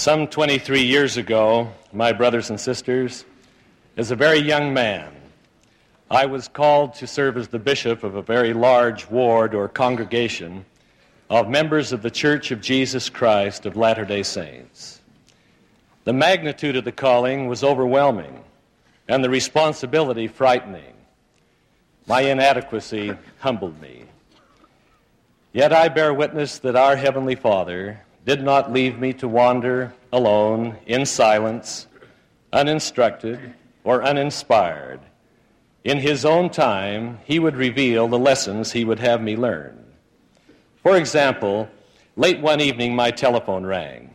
Some 23 years ago, my brothers and sisters, as a very young man, I was called to serve as the bishop of a very large ward or congregation of members of the Church of Jesus Christ of Latter day Saints. The magnitude of the calling was overwhelming and the responsibility frightening. My inadequacy humbled me. Yet I bear witness that our Heavenly Father did not leave me to wander alone in silence, uninstructed or uninspired. In His own time, He would reveal the lessons He would have me learn. For example, late one evening, my telephone rang.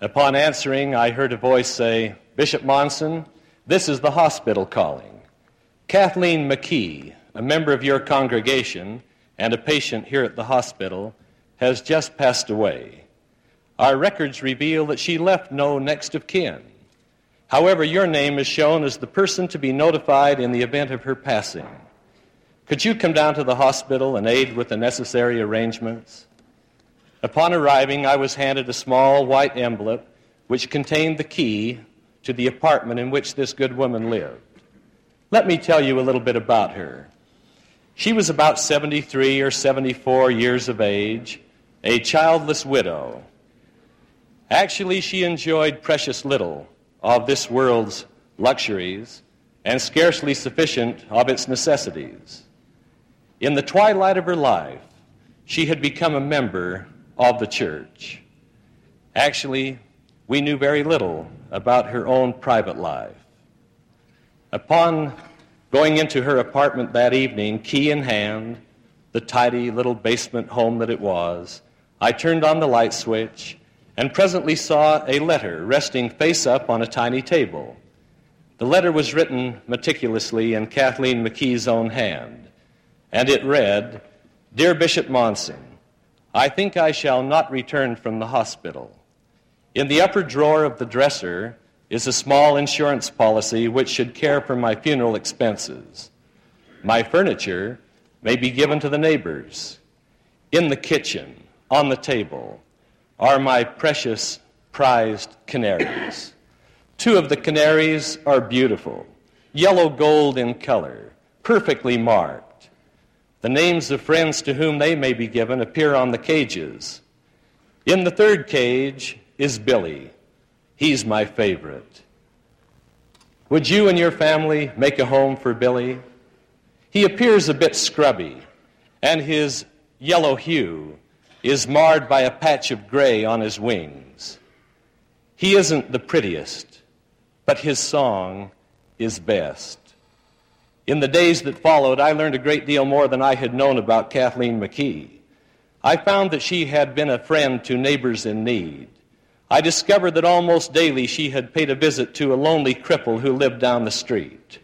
Upon answering, I heard a voice say, Bishop Monson, this is the hospital calling. Kathleen McKee, a member of your congregation and a patient here at the hospital, has just passed away. Our records reveal that she left no next of kin. However, your name is shown as the person to be notified in the event of her passing. Could you come down to the hospital and aid with the necessary arrangements? Upon arriving, I was handed a small white envelope which contained the key to the apartment in which this good woman lived. Let me tell you a little bit about her. She was about 73 or 74 years of age, a childless widow, Actually, she enjoyed precious little of this world's luxuries and scarcely sufficient of its necessities. In the twilight of her life, she had become a member of the church. Actually, we knew very little about her own private life. Upon going into her apartment that evening, key in hand, the tidy little basement home that it was, I turned on the light switch and presently saw a letter resting face up on a tiny table. The letter was written meticulously in Kathleen McKee's own hand, and it read Dear Bishop Monson, I think I shall not return from the hospital. In the upper drawer of the dresser is a small insurance policy which should care for my funeral expenses. My furniture may be given to the neighbors. In the kitchen, on the table, are my precious prized canaries. Two of the canaries are beautiful, yellow gold in color, perfectly marked. The names of friends to whom they may be given appear on the cages. In the third cage is Billy. He's my favorite. Would you and your family make a home for Billy? He appears a bit scrubby, and his yellow hue is marred by a patch of gray on his wings. He isn't the prettiest, but his song is best. In the days that followed, I learned a great deal more than I had known about Kathleen McKee. I found that she had been a friend to neighbors in need. I discovered that almost daily she had paid a visit to a lonely cripple who lived down the street.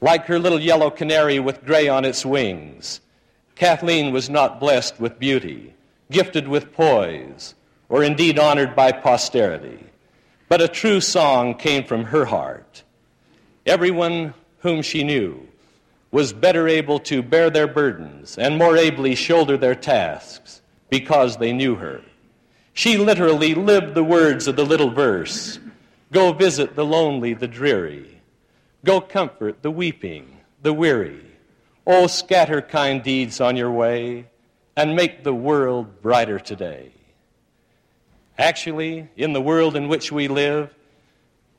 Like her little yellow canary with gray on its wings, Kathleen was not blessed with beauty gifted with poise, or indeed honored by posterity. But a true song came from her heart. Everyone whom she knew was better able to bear their burdens and more ably shoulder their tasks because they knew her. She literally lived the words of the little verse Go visit the lonely, the dreary. Go comfort the weeping, the weary. Oh, scatter kind deeds on your way and make the world brighter today. Actually, in the world in which we live,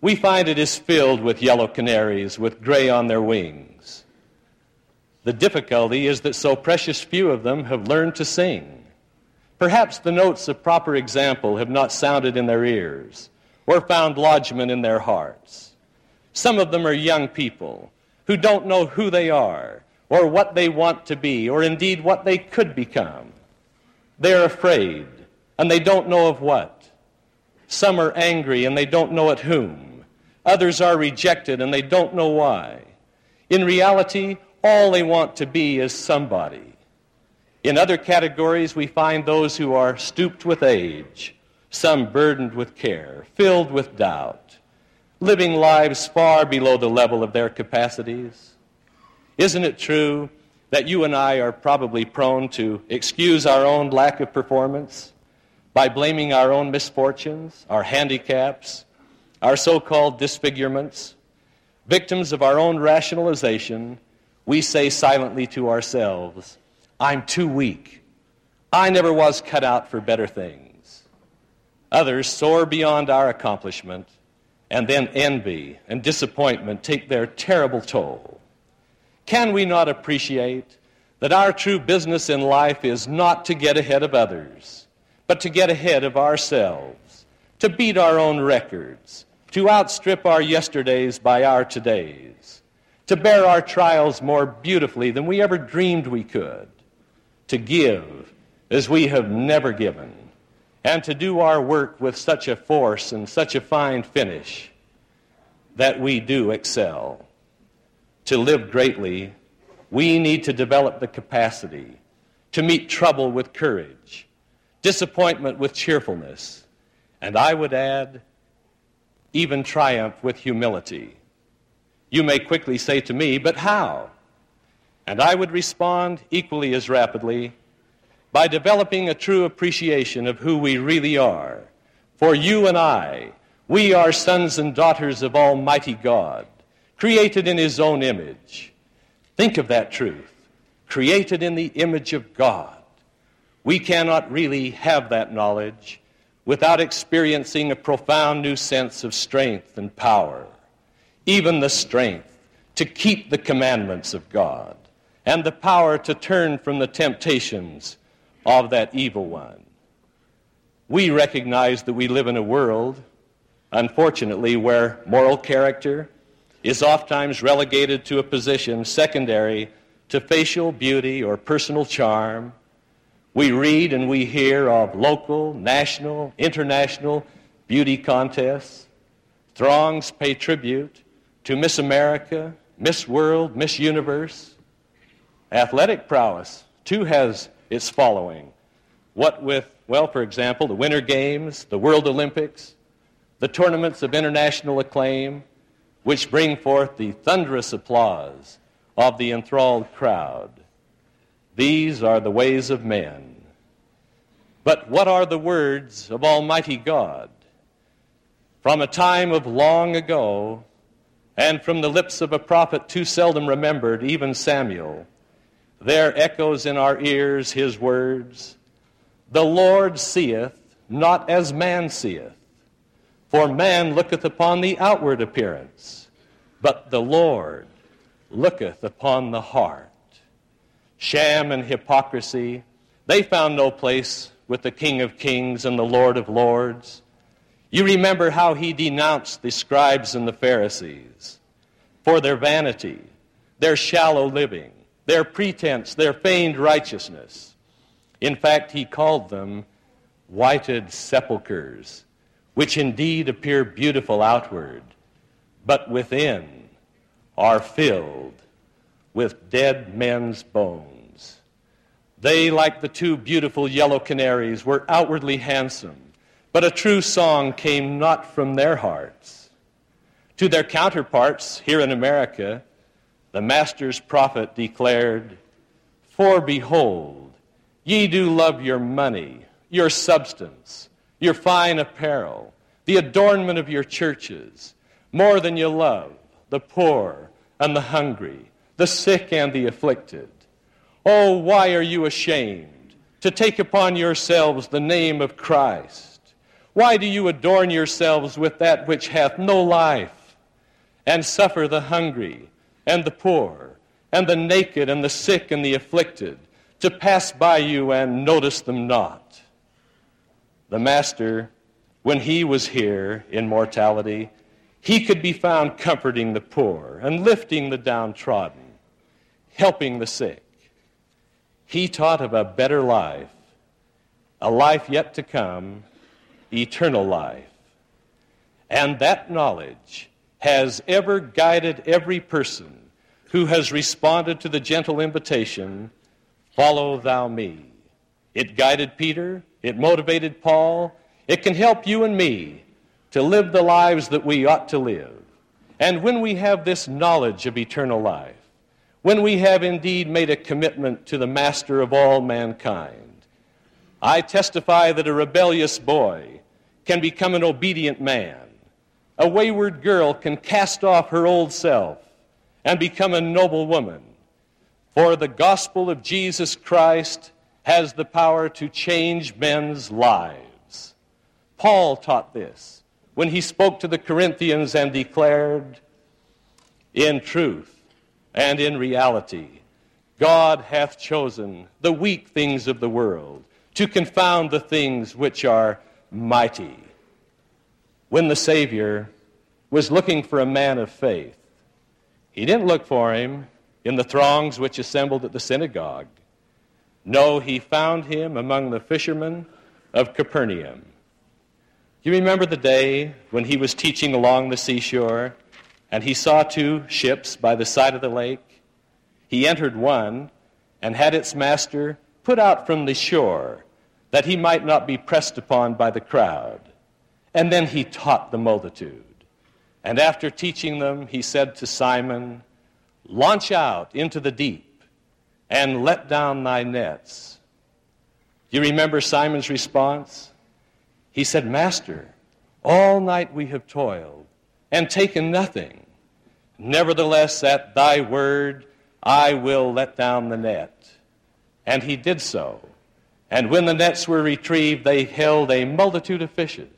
we find it is filled with yellow canaries with gray on their wings. The difficulty is that so precious few of them have learned to sing. Perhaps the notes of proper example have not sounded in their ears or found lodgment in their hearts. Some of them are young people who don't know who they are or what they want to be, or indeed what they could become. They're afraid, and they don't know of what. Some are angry, and they don't know at whom. Others are rejected, and they don't know why. In reality, all they want to be is somebody. In other categories, we find those who are stooped with age, some burdened with care, filled with doubt, living lives far below the level of their capacities isn't it true that you and I are probably prone to excuse our own lack of performance by blaming our own misfortunes, our handicaps, our so called disfigurements, victims of our own rationalization, we say silently to ourselves, I'm too weak. I never was cut out for better things. Others soar beyond our accomplishment, and then envy and disappointment take their terrible toll. Can we not appreciate that our true business in life is not to get ahead of others, but to get ahead of ourselves, to beat our own records, to outstrip our yesterdays by our todays, to bear our trials more beautifully than we ever dreamed we could, to give as we have never given, and to do our work with such a force and such a fine finish that we do excel. To live greatly, we need to develop the capacity to meet trouble with courage, disappointment with cheerfulness, and I would add, even triumph with humility. You may quickly say to me, but how? And I would respond equally as rapidly by developing a true appreciation of who we really are. For you and I, we are sons and daughters of Almighty God, created in His own image. Think of that truth. Created in the image of God. We cannot really have that knowledge without experiencing a profound new sense of strength and power, even the strength to keep the commandments of God, and the power to turn from the temptations of that evil one. We recognize that we live in a world, unfortunately, where moral character is oftentimes relegated to a position secondary to facial beauty or personal charm we read and we hear of local, national, international beauty contests. Throngs pay tribute to Miss America, Miss World, Miss Universe. Athletic prowess, too, has its following. What with, well, for example, the Winter Games, the World Olympics, the tournaments of international acclaim, which bring forth the thunderous applause of the enthralled crowd. These are the ways of men. But what are the words of Almighty God? From a time of long ago, and from the lips of a prophet too seldom remembered, even Samuel, there echoes in our ears his words The Lord seeth not as man seeth, for man looketh upon the outward appearance, but the Lord looketh upon the heart. Sham and hypocrisy, they found no place with the King of Kings and the Lord of Lords. You remember how he denounced the scribes and the Pharisees for their vanity, their shallow living, their pretense, their feigned righteousness. In fact, he called them whited sepulchres, which indeed appear beautiful outward, but within are filled with dead men's bones. They, like the two beautiful yellow canaries, were outwardly handsome, but a true song came not from their hearts. To their counterparts here in America, the Master's prophet declared, For behold, ye do love your money, your substance, your fine apparel, the adornment of your churches, more than you love the poor and the hungry the sick and the afflicted. Oh, why are you ashamed to take upon yourselves the name of Christ? Why do you adorn yourselves with that which hath no life, and suffer the hungry and the poor, and the naked and the sick and the afflicted to pass by you and notice them not? The Master, when he was here in mortality, he could be found comforting the poor and lifting the downtrodden helping the sick. He taught of a better life, a life yet to come, eternal life. And that knowledge has ever guided every person who has responded to the gentle invitation, Follow thou me. It guided Peter, it motivated Paul, it can help you and me to live the lives that we ought to live. And when we have this knowledge of eternal life, when we have indeed made a commitment to the Master of all mankind, I testify that a rebellious boy can become an obedient man. A wayward girl can cast off her old self and become a noble woman. For the gospel of Jesus Christ has the power to change men's lives. Paul taught this when he spoke to the Corinthians and declared, In truth and in reality, God hath chosen the weak things of the world to confound the things which are mighty. When the Savior was looking for a man of faith, he didn't look for him in the throngs which assembled at the synagogue. No, he found him among the fishermen of Capernaum. You remember the day when he was teaching along the seashore and he saw two ships by the side of the lake? He entered one and had its master put out from the shore that he might not be pressed upon by the crowd. And then he taught the multitude. And after teaching them, he said to Simon, Launch out into the deep and let down thy nets. You remember Simon's response? He said, Master, all night we have toiled and taken nothing. Nevertheless, at thy word, I will let down the net. And he did so. And when the nets were retrieved, they held a multitude of fishes.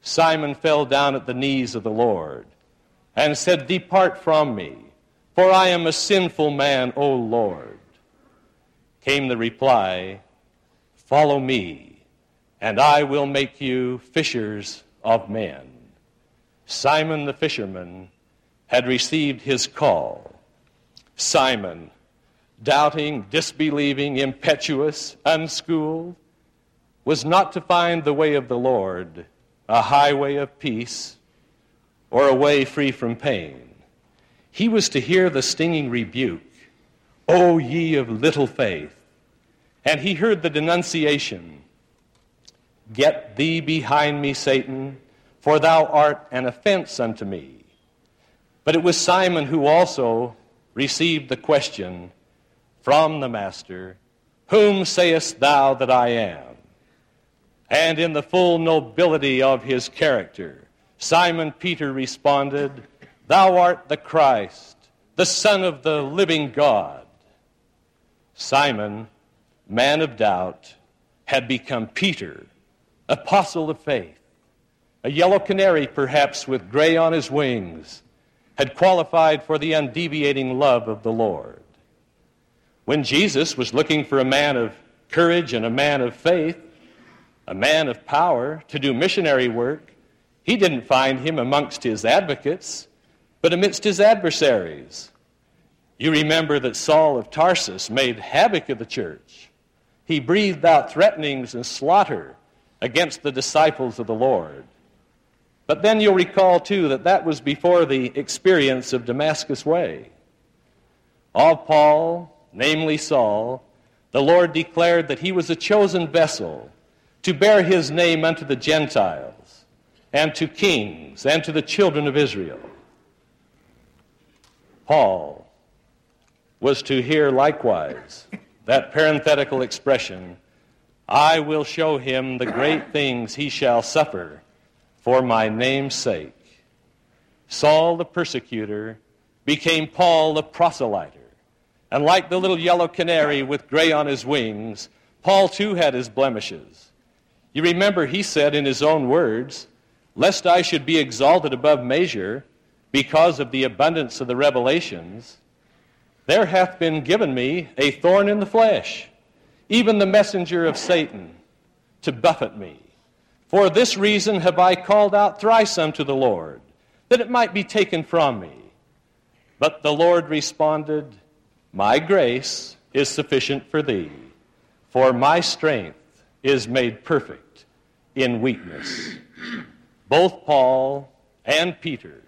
Simon fell down at the knees of the Lord and said, Depart from me, for I am a sinful man, O Lord. Came the reply, Follow me, and I will make you fishers of men. Simon the fisherman had received his call. Simon, doubting, disbelieving, impetuous, unschooled, was not to find the way of the Lord a highway of peace or a way free from pain. He was to hear the stinging rebuke, O ye of little faith. And he heard the denunciation, Get thee behind me, Satan, for thou art an offense unto me. But it was Simon who also received the question from the Master, Whom sayest thou that I am? And in the full nobility of his character, Simon Peter responded, Thou art the Christ, the Son of the living God. Simon, man of doubt, had become Peter, apostle of faith. A yellow canary, perhaps, with gray on his wings, had qualified for the undeviating love of the Lord. When Jesus was looking for a man of courage and a man of faith, a man of power to do missionary work, he didn't find him amongst his advocates, but amidst his adversaries. You remember that Saul of Tarsus made havoc of the church. He breathed out threatenings and slaughter against the disciples of the Lord. But then you'll recall, too, that that was before the experience of Damascus Way. Of Paul, namely Saul, the Lord declared that he was a chosen vessel to bear his name unto the Gentiles, and to kings, and to the children of Israel. Paul was to hear likewise that parenthetical expression, I will show him the great things he shall suffer for my name's sake. Saul the persecutor became Paul the proselyter. And like the little yellow canary with gray on his wings, Paul too had his blemishes. You remember he said in his own words, Lest I should be exalted above measure because of the abundance of the revelations, there hath been given me a thorn in the flesh, even the messenger of Satan, to buffet me. For this reason have I called out thrice unto the Lord, that it might be taken from me. But the Lord responded, My grace is sufficient for thee, for my strength is made perfect in weakness. Both Paul and Peter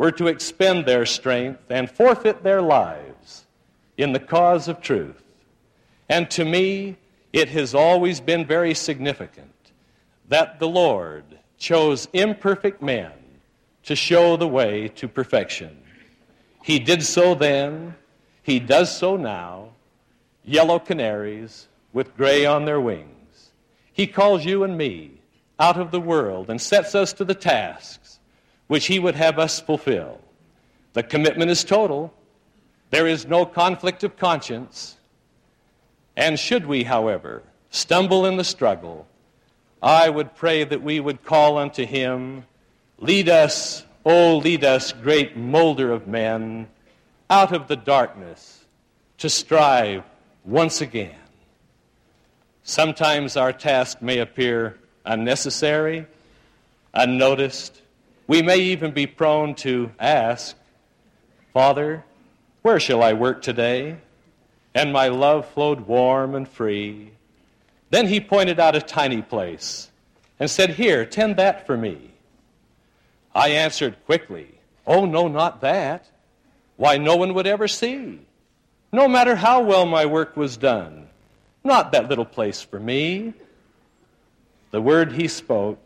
were to expend their strength and forfeit their lives in the cause of truth. And to me, it has always been very significant that the Lord chose imperfect men to show the way to perfection. He did so then, He does so now. Yellow canaries, with gray on their wings. He calls you and me out of the world and sets us to the tasks which He would have us fulfill. The commitment is total. There is no conflict of conscience. And should we, however, stumble in the struggle, I would pray that we would call unto Him, Lead us, O lead us, great molder of men, out of the darkness to strive once again. Sometimes our task may appear unnecessary, unnoticed. We may even be prone to ask, Father, where shall I work today? And my love flowed warm and free. Then he pointed out a tiny place and said, Here, tend that for me. I answered quickly, Oh, no, not that. Why, no one would ever see. No matter how well my work was done, not that little place for me. The word he spoke,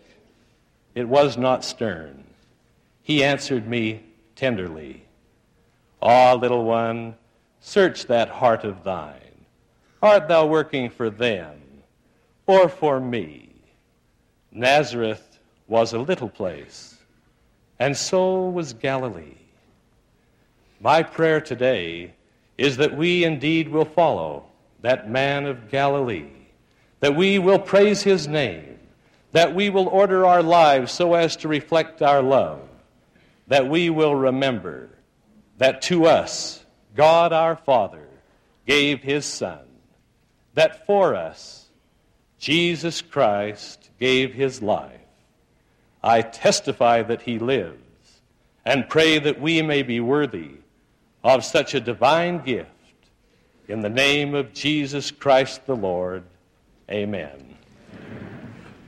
it was not stern. He answered me tenderly. Ah, little one, search that heart of thine. Art thou working for them or for me? Nazareth was a little place, and so was Galilee. My prayer today is that we indeed will follow that man of Galilee, that we will praise his name, that we will order our lives so as to reflect our love, that we will remember that to us, God our Father gave his Son, that for us, Jesus Christ gave his life. I testify that he lives and pray that we may be worthy of such a divine gift. In the name of Jesus Christ the Lord, amen.